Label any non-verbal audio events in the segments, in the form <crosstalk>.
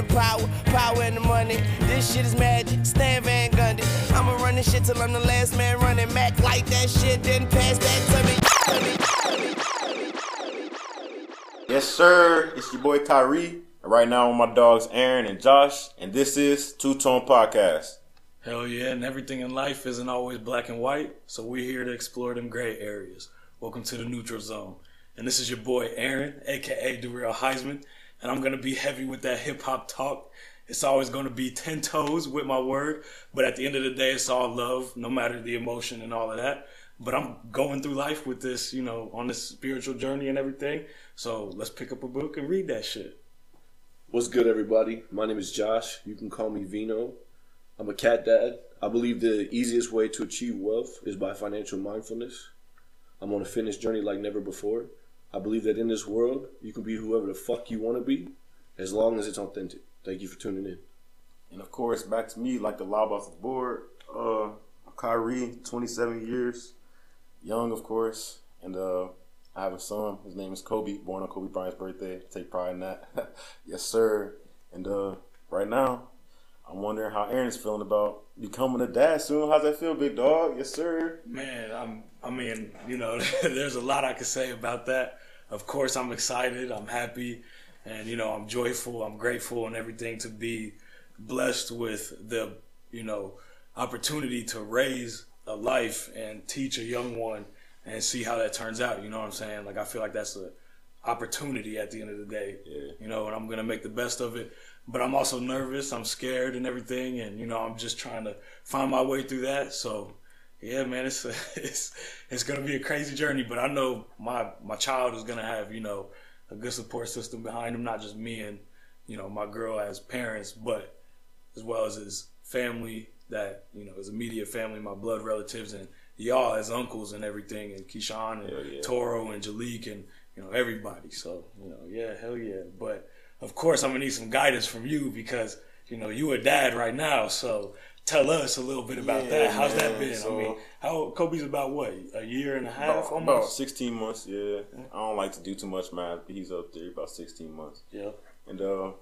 the power, power and the money. This shit is magic, Stan Van Gundy. I'ma run this shit till I'm the last man running. Mac like that shit, then pass back to me. Yes, sir. It's your boy Khyre. And right now, with my dogs Aaron and Josh, and this is Two Tone Podcast. Hell yeah, and everything in life isn't always black and white, so we're here to explore them gray areas. Welcome to the neutral zone. And this is your boy Aaron, aka the Real Heisman, and I'm gonna be heavy with that hip hop talk. It's always gonna be ten toes with my word, but at the end of the day, it's all love, no matter the emotion and all of that. But I'm going through life with this, you know, on this spiritual journey and everything. So let's pick up a book and read that shit. What's good, everybody? My name is Josh. You can call me Vino. I'm a cat dad. I believe the easiest way to achieve wealth is by financial mindfulness. I'm on a fitness journey like never before. I believe that in this world, you can be whoever the fuck you want to be, as long as it's authentic. Thank you for tuning in. And of course, back to me, like the lob off the board. Uh, I'm Khyre, 27 years, young, of course, and uh, I have a son. His name is Kobe, born on Kobe Bryant's birthday. Take pride in that. <laughs> yes, sir. And uh, right now, I'm wondering how Aaron's feeling about becoming a dad soon. How's that feel, big dog? Yes, sir. Man, I'm. I mean, you know, <laughs> there's a lot I could say about that. Of course, I'm excited. I'm happy, and you know, I'm joyful. I'm grateful, and everything to be blessed with the, you know, opportunity to raise a life and teach a young one and see how that turns out. You know what I'm saying? Like I feel like that's a opportunity at the end of the day. Yeah. You know, and I'm gonna make the best of it. But I'm also nervous. I'm scared and everything, and you know, I'm just trying to find my way through that. So, yeah, man, it's <laughs> it's it's gonna be a crazy journey. But I know my my child is gonna have you know a good support system behind him, not just me and you know my girl as parents, but as well as his family that you know his immediate family, my blood relatives, and y'all as uncles and everything, and Keyshawn and yeah. Toro and Jalik and you know everybody. So you know, yeah, hell yeah. But of course, I'm gonna need some guidance from you because you know you a dad right now. So tell us a little bit about Yeah, that. How's that been? So- I mean, how Kobe's about what a year and a half About, about almost. 16 months, yeah. I don't like to do too much math, but he's up there about 16 months. Yeah, And uh,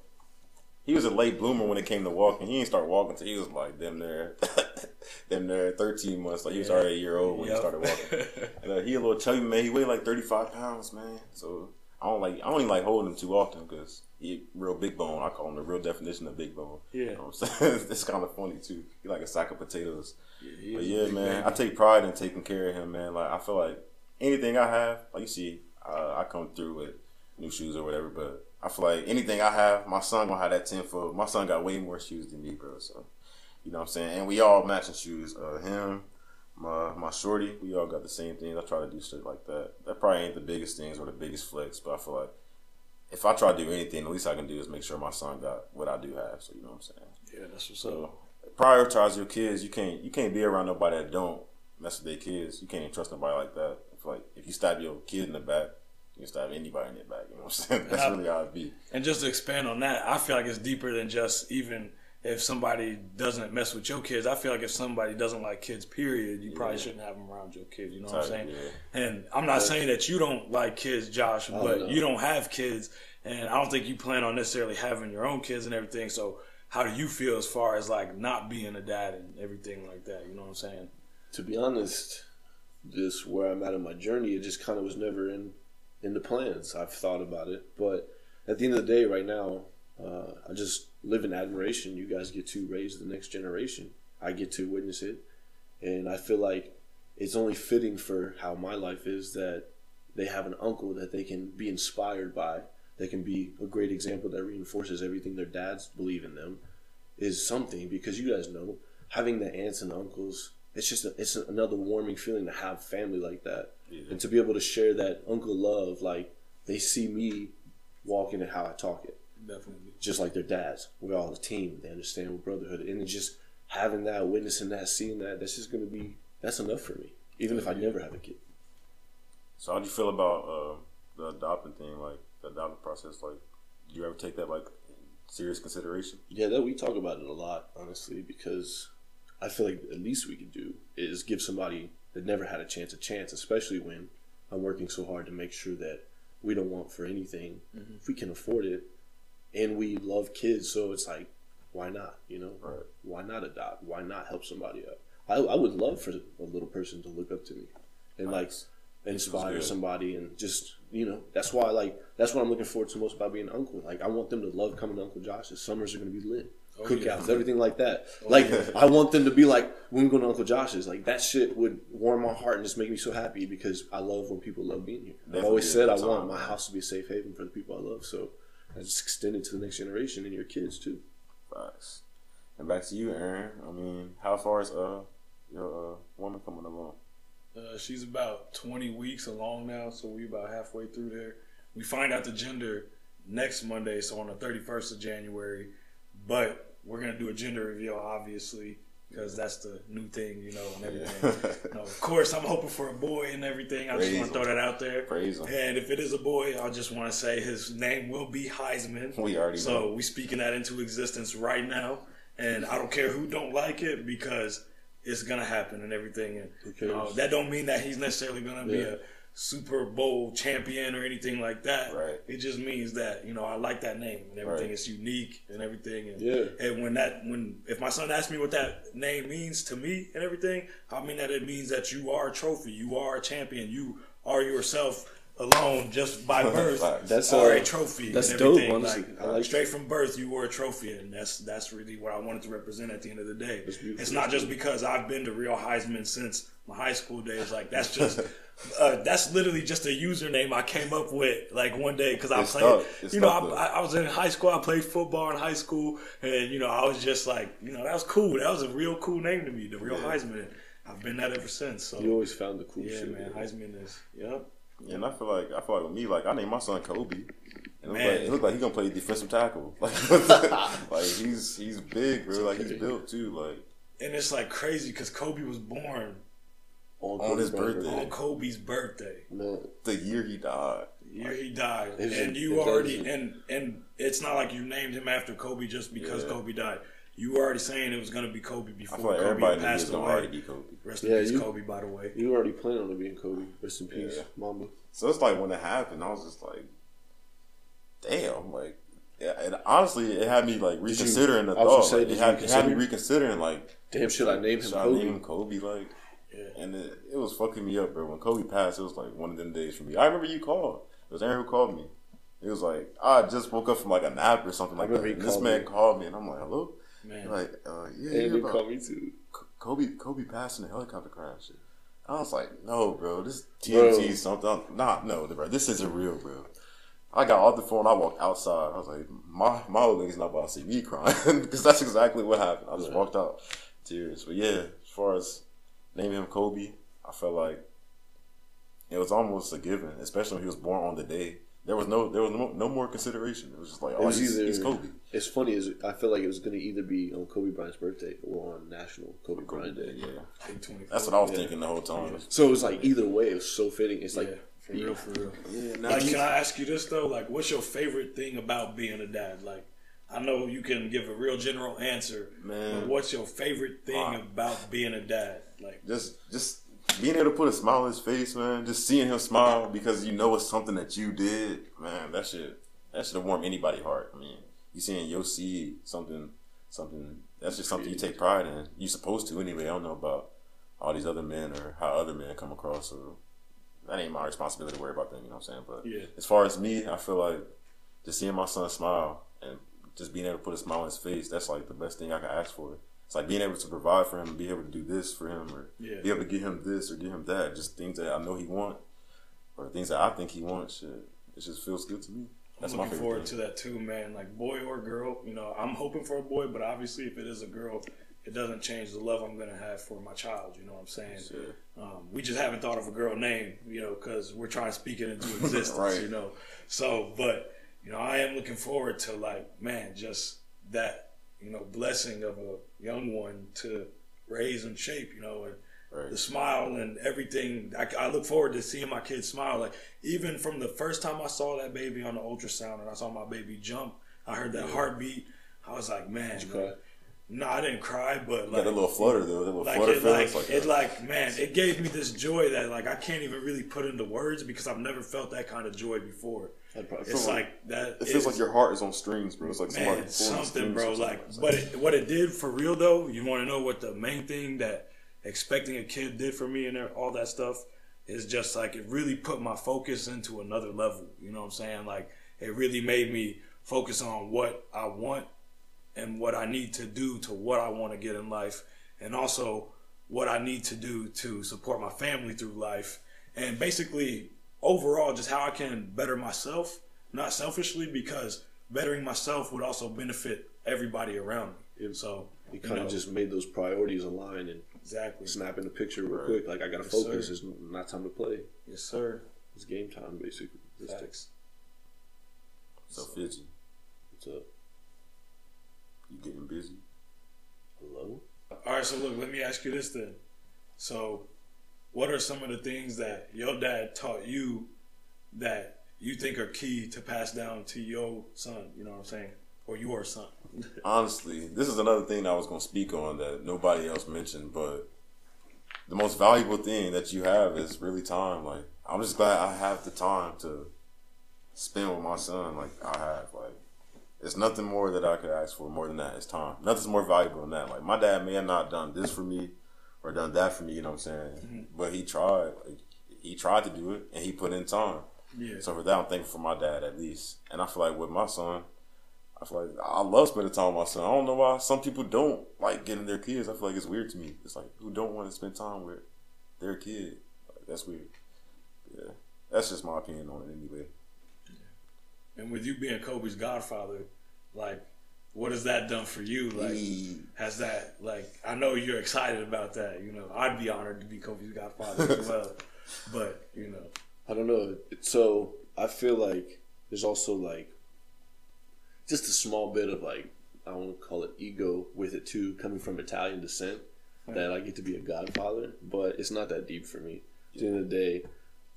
he was a late bloomer when it came to walking. He didn't start walking until he was like them there, them there 13 months. Like he was Yeah. already a year old when Yep. he started walking. <laughs> and uh, he a little chubby man. He weighed like 35 pounds, man. So I don't like I don't even like holding him too often because he real big bone. I call him the real definition of big bone. Yeah. You know what I'm saying? <laughs> it's kind of funny too. He like a sack of potatoes. he But yeah, man, baby. I take pride in taking care of him, man. Like I feel like anything I have, like you see, uh, I come through with new shoes or whatever. But I feel like anything I have, my son gonna have that ten foot. My son got way more shoes than me, bro. So you know what I'm saying. And we all matching shoes. Uh, him, my my shorty, we all got the same things. I try to do shit like that. That probably ain't the biggest things or the biggest flex, but I feel like. If I try to do anything, the least I can do is make sure my son got what I do have. So you know what I'm saying. yeah, that's what's up. So prioritize your kids. You can't you can't be around nobody that don't mess with their kids. You can't even trust nobody like that. If like if you stab your kid in the back, you can stab anybody in the back. You know what I'm saying? <laughs> That's Yeah. really how it be. And just to expand on that, I feel like it's deeper than just even if somebody doesn't mess with your kids. I feel like if somebody doesn't like kids, period, you probably shouldn't have them around your kids. You know what I'm saying? yeah. And I'm not saying that you don't like kids, Josh, but no. you don't have kids, and I don't think you plan on necessarily having your own kids and everything. So, how do you feel as far as like not being a dad and everything like that? You know what I'm saying? To be honest, this where I'm at in my journey, it just kind of was never in in the plans. I've thought about it, but at the end of the day, right now, uh, I just live in admiration. You guys get to raise the next generation. I get to witness it, and I feel like it's only fitting for how my life is that they have an uncle that they can be inspired by. that can be a great example that reinforces everything their dads believe in them. Is something because you guys know having the aunts and uncles. It's just a, it's another warming feeling to have family like that, and to be able to share that uncle love. Like they see me walking and how I talk it Definitely. just like their dads. We're all a team. They understand what brotherhood, and just having that, witnessing that, seeing that. That's just gonna be that's enough for me. Even if I never have a kid. So how do you feel about uh, the adopting thing, like the adopting process? Like, do you ever take that like in serious consideration? Yeah, that we talk about it a lot, honestly, because I feel like the least we could do is give somebody that never had a chance a chance, especially when I'm working so hard to make sure that we don't want for anything. If we can afford it, and we love kids, so it's like, why not? You know, Right. why not adopt? Why not help somebody out? I, I would love for a little person to look up to me and like inspire somebody and just you know that's why like that's what I'm looking forward to most about being an uncle. Like I want them to love coming to Uncle Josh's. Summers are gonna be lit. Oh, Cookouts, yeah. everything like that. like yeah. I want them to be like when we go to Uncle Josh's. Like that shit would warm my heart and just make me so happy because I love when people love being here. I've always said I want my house to be a safe haven for the people I love. So I just extend it to the next generation and your kids too. Facts. And back to you, Aaron. I mean, how far is uh your uh, woman coming along? Uh, she's about 20 weeks along now, so we're about halfway through there. We find out the gender next Monday, so on the 31st of January. But we're gonna do a gender reveal, obviously, because that's the new thing, you know, and everything. You know, of course, I'm hoping for a boy and everything. I just want to throw that out there. Praise him. And if it is a boy, I just want to say his name will be Heisman. We already So know. we speaking that into existence right now, and I don't care who don't like it because it's gonna happen and everything. And Who cares? uh, that don't mean that he's necessarily gonna be a Super Bowl champion or anything like that. Right. It just means that you know I like that name and everything. Right. It's unique and everything. And, Yeah. and when that when if my son asks me what that name means to me and everything, I mean that it means that you are a trophy, you are a champion, you are yourself alone just by <laughs> birth. That's are uh, a trophy. That's and dope. Honestly, Like, like straight from birth, you were a trophy, and that's that's really what I wanted to represent at the end of the day. It's not just because I've been to Real Heisman since my high school days. Like that's just <laughs> uh, that's literally just a username I came up with like one day because I It's played. you know, I. I, I was in high school. I played football in high school, and you know, I was just like, you know, that was cool. That was a real cool name to me, the Real Yeah. Heisman. I've been that ever since. So You always found the cool yeah, shit. man, Heisman is yep. Yeah, and I feel like I feel like with me, like I named my son Kobe. And it looked Man. like, it looked like he gonna play defensive tackle. <laughs> Like, <laughs> like he's he's big, bro. Like he's built too. Like And it's like crazy because Kobe was born On his Kobe's birthday. on Kobe's birthday. Man, the year he died. The year he died, and you already and and it's not like you named him after Kobe just because Yeah. Kobe died. You were already saying it was gonna be Kobe before feel like Kobe everybody passed away. already be Kobe. Rest in peace, you- Kobe. By the way, you already planned on it being Kobe. Rest in peace, Yeah. Mamba. So it's like when it happened, I was just like, damn, like. Yeah, and honestly, it had me like you- reconsidering the I was gonna thought. say, Like, it, had, it had me reconsidering, like, Damn, should I name him should I Kobe? name him Kobe? Like, yeah. and it, it was fucking me up, bro. When Kobe passed, it was like one of them days for me. I remember you called. It was Aaron who called me. It was like I just woke up from like a nap or something like that. And this man me. called me, and I'm like, "Hello." Man, Like, uh, yeah, And yeah, he bro. called me too. Kobe, Kobe passed in a helicopter crash. I was like, "No, bro, this TNT Bro. something." Nah, no, bro, this isn't real, bro. I got off the phone. I walked outside. I was like, "My my old lady's not about to see me crying," <laughs> because that's exactly what happened. I just Yeah. walked out, tears. But yeah, as far as naming him Kobe, I felt like it was almost a given, especially when he was born on the day. There was no there was no, no more consideration. It was just like, oh, he's, either. he's Kobe. It's funny is I feel like it was gonna either be on Kobe Bryant's birthday or on National Kobe Bryant Day. Yeah, that's what I was Yeah. thinking the whole time. So it was like either way, it was so fitting. It's like yeah, for real, for real. Yeah, now Like, you- can I ask you this though? Like, what's your favorite thing about being a dad? Like, I know you can give a real general answer, Man. but what's your favorite thing about being a dad? Like, just just being able to put a smile on his face, man. Just seeing him smile because you know it's something that you did, man. That should that should warm anybody's heart. I mean, you seeing your seed something something that's just something you take pride in. You supposed to anyway. I don't know about all these other men or how other men come across. So that ain't my responsibility to worry about them. You know what I'm saying? But Yeah. as far as me, I feel like just seeing my son smile and just being able to put a smile on his face, that's like the best thing I can ask for. It's like being able to provide for him and be able to do this for him or Yeah. be able to get him this or get him that. Just things that I know he want or things that I think he wants. Shit, it just feels good to me. That's I'm looking forward thing. to that too, man. Like boy or girl, you know, I'm hoping for a boy, but obviously, if it is a girl, it doesn't change the love I'm gonna have for my child. You know what I'm saying? Shit. Um, we just haven't thought of a girl name, you know, because we're trying to speak it into <laughs> existence, Right. you know. So, but you know, I am looking forward to like, man, just that, you know, blessing of a young one to raise and shape, you know, and Right. the smile and everything. I, I look forward to seeing my kids smile. Like even from the first time I saw that baby on the ultrasound and I saw my baby jump, I heard that heartbeat. I was like, man, you cry? no, I didn't cry, but Got like that little flutter though, that little like flutter it, feeling. like, like it like man, it gave me this joy that like I can't even really put into words because I've never felt that kind of joy before. Probably it's like that. It feels like your heart is on strings, bro. It's like man, something, bro. Like, but it, what it did for real though, you want to know what the main thing that expecting a kid did for me and all that stuff is just like it really put my focus into another level. You know what I'm saying? Like, it really made me focus on what I want and what I need to do to what I want to get in life, and also what I need to do to support my family through life, and basically overall just how I can better myself, not selfishly, because bettering myself would also benefit everybody around me. And so You kind of just made those priorities align and exactly, snap in the picture real Right. quick. Like I gotta Yes, focus. sir. It's not time to play. yes sir. It's game time basically. This Facts. So fidgy. What's up? You getting busy? Hello? All right, so look, let me ask you this then. So, what are some of the things that your dad taught you that you think are key to pass down to your son? You know what I'm saying, or your son? Honestly, this is another thing I was going to speak on that nobody else mentioned, but the most valuable thing that you have is really time. Like, I'm just glad I have the time to spend with my son. Like, I have. Like, it's nothing more that I could ask for more than that. It's time. Nothing's more valuable than that. Like, my dad may have not done this for me or done that for me, you know what I'm saying? Mm-hmm. But he tried. Like, he tried to do it and he put in time. Yeah. So for that, I'm thankful for my dad at least. And I feel like with my son, I feel like I love spending time with my son. I don't know why some people don't like getting their kids. I feel like it's weird to me. It's like who don't want to spend time with their kid. Like, that's weird. Yeah, that's just my opinion on it anyway. And with you being Kobe's godfather, like, what has that done for you? Like, He- has that like I know you're excited about that. You know, I'd be honored to be Kobe's godfather as well. <laughs> But you know, I don't know. So I feel like there's also like just a small bit of like I won't call it ego with it too, coming from Italian descent. That I get to be a godfather, but it's not that deep for me. At the end of the day,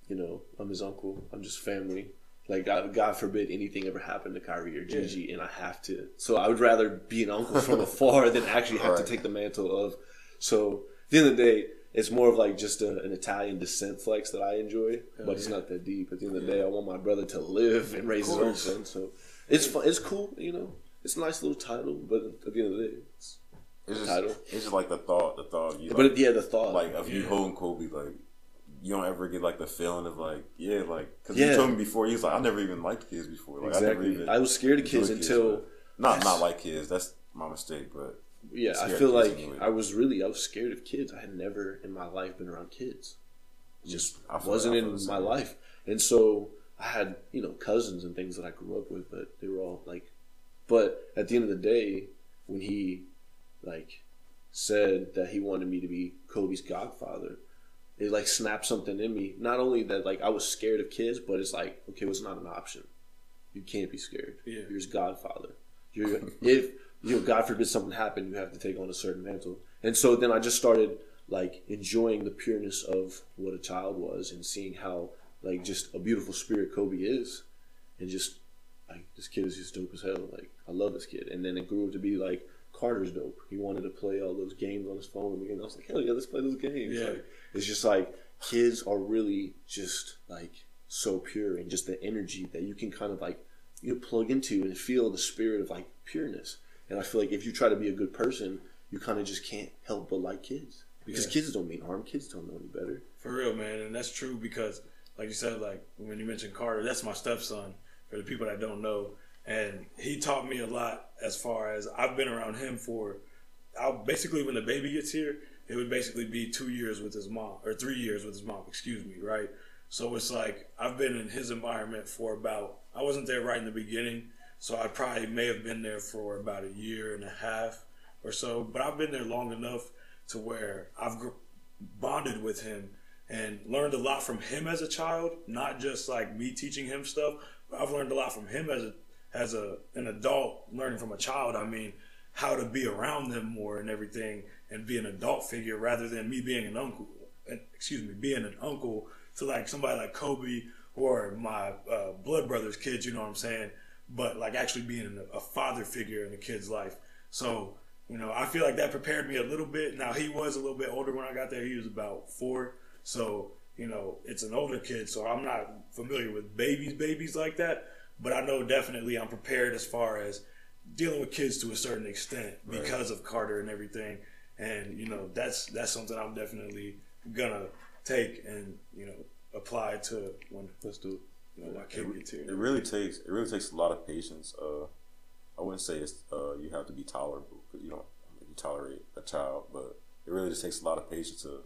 you know, I'm his uncle. I'm just family. Like God, God forbid anything ever happened to Khyre or Gigi, and I have to. So I would rather be an uncle from <laughs> afar than actually have to take the mantle of. So at the end of the day, it's more of like just a, an Italian descent flex that I enjoy, but it's not that deep. At the end of the day, I want my brother to live and raise his own son. So it's fun. It's cool, you know. It's a nice little title, but at the end of the day, it's, It's just, Title. it's just like the thought, the thought of you. but like, it, yeah, the thought, like of you holding Kobe, like you don't ever get like the feeling of like, yeah, like because Yeah. you told me before, he was like, I never even liked kids before. Like I never exactly. even. I was scared of kids until but- not not like kids. That's my mistake, but Yeah, I feel like anyway. I was really I was scared of kids. I had never in my life been around kids. It just I wasn't I in my life. And so I had, you know, cousins and things that I grew up with, but they were all like but at the end of the day, when he like said that he wanted me to be Kobe's godfather, it like snapped something in me. Not only that like I was scared of kids, but it's like, okay, well, it's not an option. You can't be scared. Yeah. You're his godfather. You're, if you know, God forbid something happened, you have to take on a certain mantle. And so then I just started like enjoying the pureness of what a child was and seeing how like just a beautiful spirit Kobe is, and just like this kid is just dope as hell. Like I love this kid. And then it grew up to be like Carter's dope. He wanted to play all those games on his phone and I was like, hell yeah, let's play those games. Yeah. Like, it's just like kids are really just like so pure and just the energy that you can kind of like you know, plug into and feel the spirit of like pureness. And I feel like if you try to be a good person, you kind of just can't help but like kids because Yeah. kids don't mean harm. Kids don't know any better. For real, man, and that's true because, like you said, like when you mentioned Carter, that's my stepson. For the people that don't know, and he taught me a lot as far as I've been around him for. I'll basically when the baby gets here, it would basically be two years with his mom or three years with his mom. Excuse me, right? So it's like I've been in his environment for about. I wasn't there right in the beginning, so I probably may have been there for about a year and a half or so. But I've been there long enough to where I've bonded with him and learned a lot from him as a child, not just like me teaching him stuff, but I've learned a lot from him as a as a an adult learning from a child. I mean, how to be around them more and everything and be an adult figure rather than me being an uncle. Excuse me, being an uncle to like somebody like Kobe or my uh, blood brother's kids. You know what I'm saying? But like actually being a father figure in a kid's life. So you know, I feel like that prepared me a little bit. Now he was a little bit older when I got there. He was about four, so you know, it's an older kid, so I'm not familiar with babies, babies like that. But I know definitely I'm prepared as far as dealing with kids to a certain extent because of Carter and everything. And you know, that's that's something I'm definitely gonna take and you know apply to when Let's do it. you know, my kid gets It here. really takes it really takes a lot of patience. Uh, I wouldn't say it's uh, you have to be tolerable because you don't you tolerate a child, but it really just takes a lot of patience to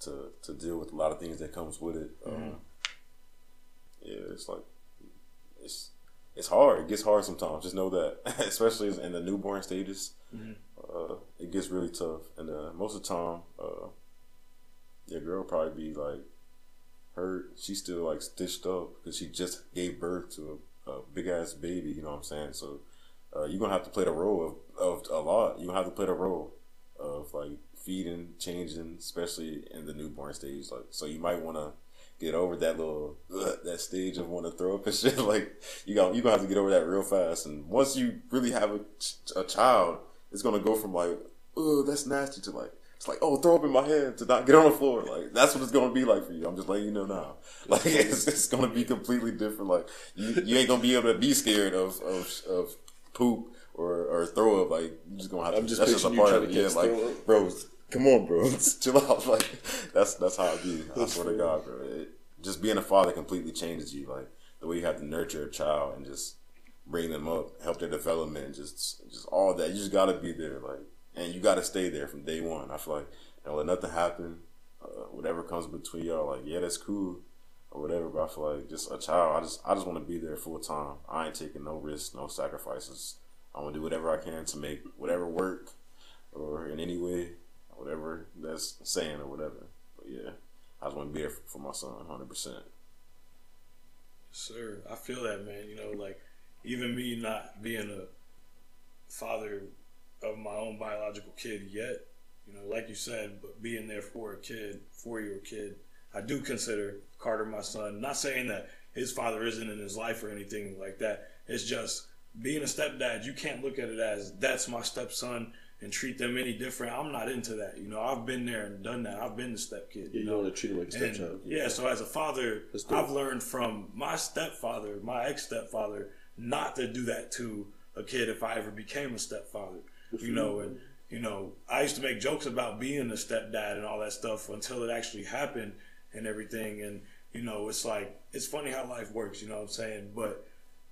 to to deal with a lot of things that comes with it. Um, yeah, it's like it's it's hard. It gets hard sometimes. Just know that, <laughs> especially in the newborn stages, uh, it gets really tough. And uh, most of the time, uh, your girl probably be like hurt. she's still like stitched up because she just gave birth to a, a big ass baby. You know what I'm saying? So uh, you're gonna have to play the role of, of a lot. You gonna have to play the role of like feeding, changing, especially in the newborn stage. Like so, you might want to get over that little ugh, that stage of want to throw up and <laughs> shit. Like you got you gonna have to get over that real fast. And once you really have a, a child, it's gonna go from like oh that's nasty to like it's like oh throw up in my head to not get on the floor. Like that's what it's gonna be like for you. I'm just letting you know now. <laughs> Like it's, it's gonna be completely different. Like you, you ain't gonna be able to be scared of of, of poop. Or, or throw up like you just gonna have to. I'm just that's just a part of it. Yeah, like throw up. bro, come on, bro, <laughs> chill out. Like that's that's how it be. I swear to God, bro. It, just being a father completely changes you. Like the way you have to nurture a child and just bring them up, help their development, just just all that. You just gotta be there, like, and you gotta stay there from day one. I feel like don't let nothing happen. Uh, whatever comes between y'all, like, yeah, that's cool or whatever. But I feel like just a child. I just I just want to be there full time. I ain't taking no risks, no sacrifices. I want to do whatever I can to make whatever work or in any way, whatever that's saying or whatever. But yeah, I just want to be there for my son, hundred percent. Sir, I feel that man. You know, like even me not being a father of my own biological kid yet, you know, like you said, but being there for a kid, for your kid, I do consider Carter my son. Not saying that his father isn't in his life or anything like that. It's just being a stepdad. You can't look at it as that's my stepson and treat them any different. I'm not into that. You know, I've been there and done that. I've been the stepkid. Yeah, you know? want to treat him like a stepchild. yeah, so as a father, I've learned from my stepfather, my ex stepfather, not to do that to a kid if I ever became a stepfather. You know, and you know, I used to make jokes about being a stepdad and all that stuff until it actually happened and everything. And you know, it's like it's funny how life works. You know what I'm saying? But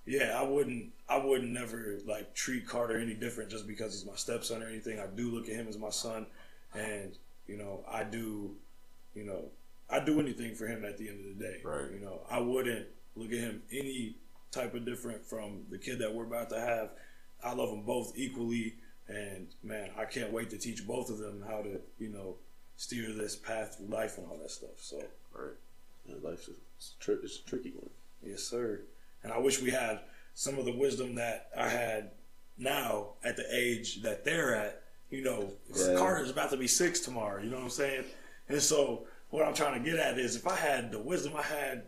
yeah, I wouldn't, I wouldn't never like treat Carter any different just because he's my stepson or anything. I do look at him as my son, and you know, I do, you know, I do anything for him at the end of the day. Right. You know, I wouldn't look at him any type of different from the kid that we're about to have. I love them both equally, and man, I can't wait to teach both of them how to, you know, steer this path through life and all that stuff. So, Right. Yeah, life is it's, a tri- it's a tricky one. yes, sir. And I wish we had some of the wisdom that I had now at the age that they're at. You know, Yeah. Carter's about to be six tomorrow. You know what I'm saying? And so, what I'm trying to get at is, if I had the wisdom I had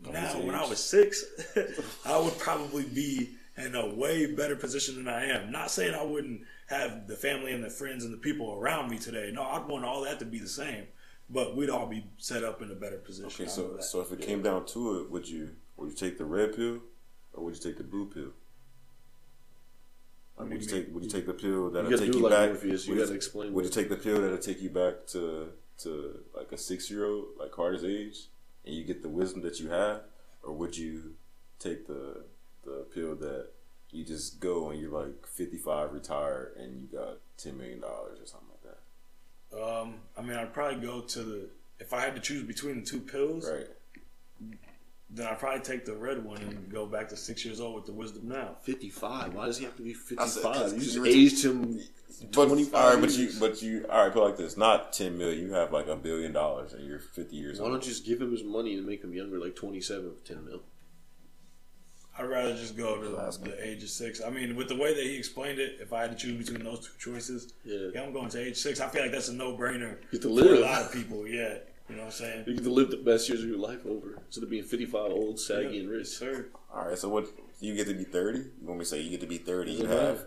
now when I was six, <laughs> I would probably be in a way better position than I am. Not saying I wouldn't have the family and the friends and the people around me today. No, I'd want all that to be the same, but we'd all be set up in a better position. Okay, so so if it came down to it, would you would you take the red pill or would you take the blue pill? Like, would you take would you take the pill that'll gotta take do you like back? Morpheus, you would gotta explain Would you take the pill that'll take you back to to like a six year old like Carter's age, and you get the wisdom that you have, or would you take the the pill that you just go and you're like 55, retired, and you got ten million dollars or something like that? Um, I mean, I'd probably go to the. If I had to choose between the two pills, Right. then I'd probably take the red one and go back to six years old with the wisdom now. 55. Why does he have to be 55? You 'cause just you aged him. But 25 all right, but you but you all right. Put it like this: not ten million. You have like a billion dollars, and you're fifty years Why old. Why don't you just give him his money and make him younger, like 27 for 10 mil? I'd rather just go to That's the age of six. I mean, with the way that he explained it, if I had to choose between those two choices, Yeah. yeah, I'm going to age six. I feel like that's a no brainer Get to for live. a lot of people. Yeah, you know what I'm saying. You get to live the best years of your life over instead of being 55, old, saggy, and rich. sir. All right. So what? You get to be thirty. You want me to say you get to be thirty? You Doesn't have,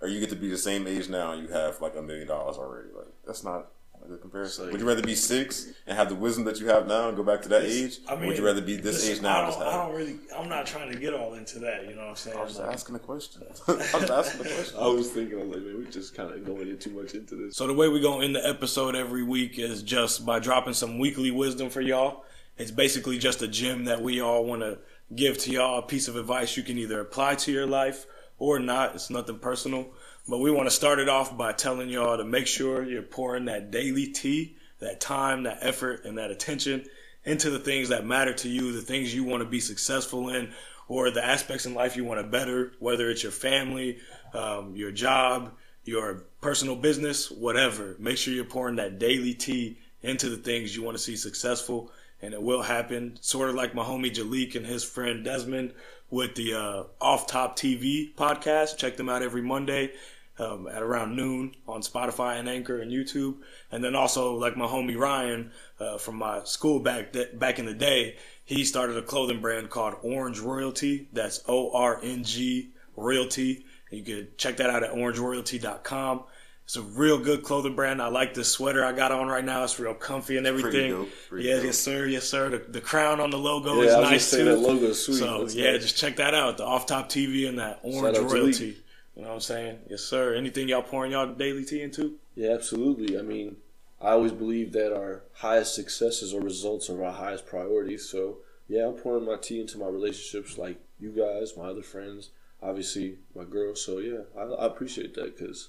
or you get to be the same age now, and you have like a million dollars already. Like that's not A good comparison. Like- would you rather be six and have the wisdom that you have now and go back to that age? I or mean, would you rather be this listen, age now? I and just don't, I don't really. I'm not trying to get all into that. You know what I'm saying? I was just Like- asking the question. <laughs> <laughs> I was asking the question. I was thinking, I'm like, man, we just kind of going in too much into this. So the way we go in the episode every week is just by dropping some weekly wisdom for y'all. It's basically just a gem that we all want to give to y'all, a piece of advice you can either apply to your life or not. It's nothing personal. But we want to start it off by telling y'all to make sure you're pouring that daily tea, that time, that effort, and that attention into the things that matter to you, the things you want to be successful in, or the aspects in life you want to better, whether it's your family, um, your job, your personal business, whatever. Make sure you're pouring that daily tea into the things you want to see successful, and it will happen. Sort of like my homie Jalik and his friend Desmond with the uh, Off Top TV podcast. Check them out every Monday um, at around noon on Spotify and Anchor and YouTube. And then also like my homie Ryan uh, from my school back th- back in the day, he started a clothing brand called Orange Royalty. That's O R N G Royalty. You could check that out at orangeroyalty.com. It's a real good clothing brand. I like this sweater I got on right now. It's real comfy and everything. dope. Yeah, dope. yes sir, yes sir. The, the crown on the logo Yeah, is nice too. that logo is sweet. So That's yeah, nice. just check that out. The off top TV and that orange royalty. You know what I'm saying? Yes, sir. Anything y'all pouring y'all daily tea into? Yeah, absolutely. I mean, I always believe that our highest successes or results are our highest priorities. So, yeah, I'm pouring my tea into my relationships, like you guys, my other friends, obviously my girl. So, yeah, I, I appreciate that because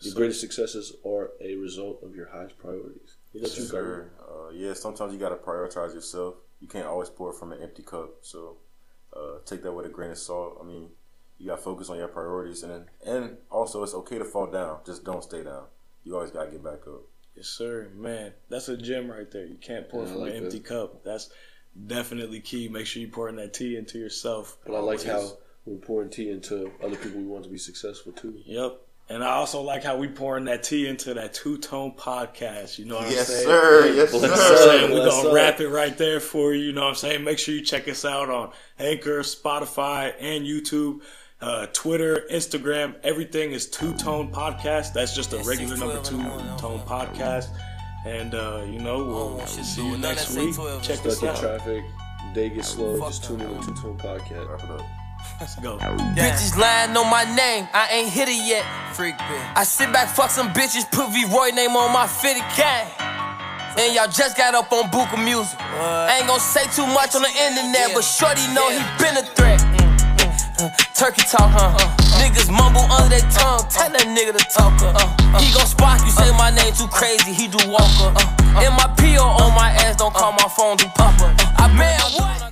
your greatest successes are a result of your highest priorities. Yes, sir. Uh, yeah, sometimes you got to prioritize yourself. You can't always pour from an empty cup. So uh, take that with a grain of salt. I mean, you got to focus on your priorities, and and also it's okay to fall down. Just don't stay down. You always got to get back up. Yes, sir. Man, that's a gem right there. You can't pour Yeah, from like an empty that. cup. That's definitely key. Make sure you pouring that tea into yourself. But I like how we're pouring tea into other people we want to be successful too. Yep. And I also like how we pouring that tea into that two tone podcast. You know what Yes, I'm saying? sir. Yes, Bless You know what I'm up. sir. We're Bless gonna up. wrap it right there for you. You know what I'm saying? Make sure you check us out on Anchor, Spotify, and YouTube. Uh, Twitter, Instagram, everything is Two Tone Podcast. That's just a regular number two tone podcast. And uh, you know, we'll see you next week. Check us Stuck out. traffic, day gets slow, just tune in to Two Tone Podcast. Wrap it up. Let's go. Bitches lying on my name, I ain't hit it yet. Freak bitch. I sit back, fuck some bitches, put V Roy name on my fitted gang. And y'all just got up on Buka Music. I ain't gonna say too much on the internet, but Shorty know he been a threat. Mm, mm, mm. Turkey talk, huh? Uh, uh. Niggas mumble under their tongue, tell that nigga to talk up. He gon' spot you, say my name too crazy, he do walk up. And my PO on my ass, don't call my phone, do pop up. I been what?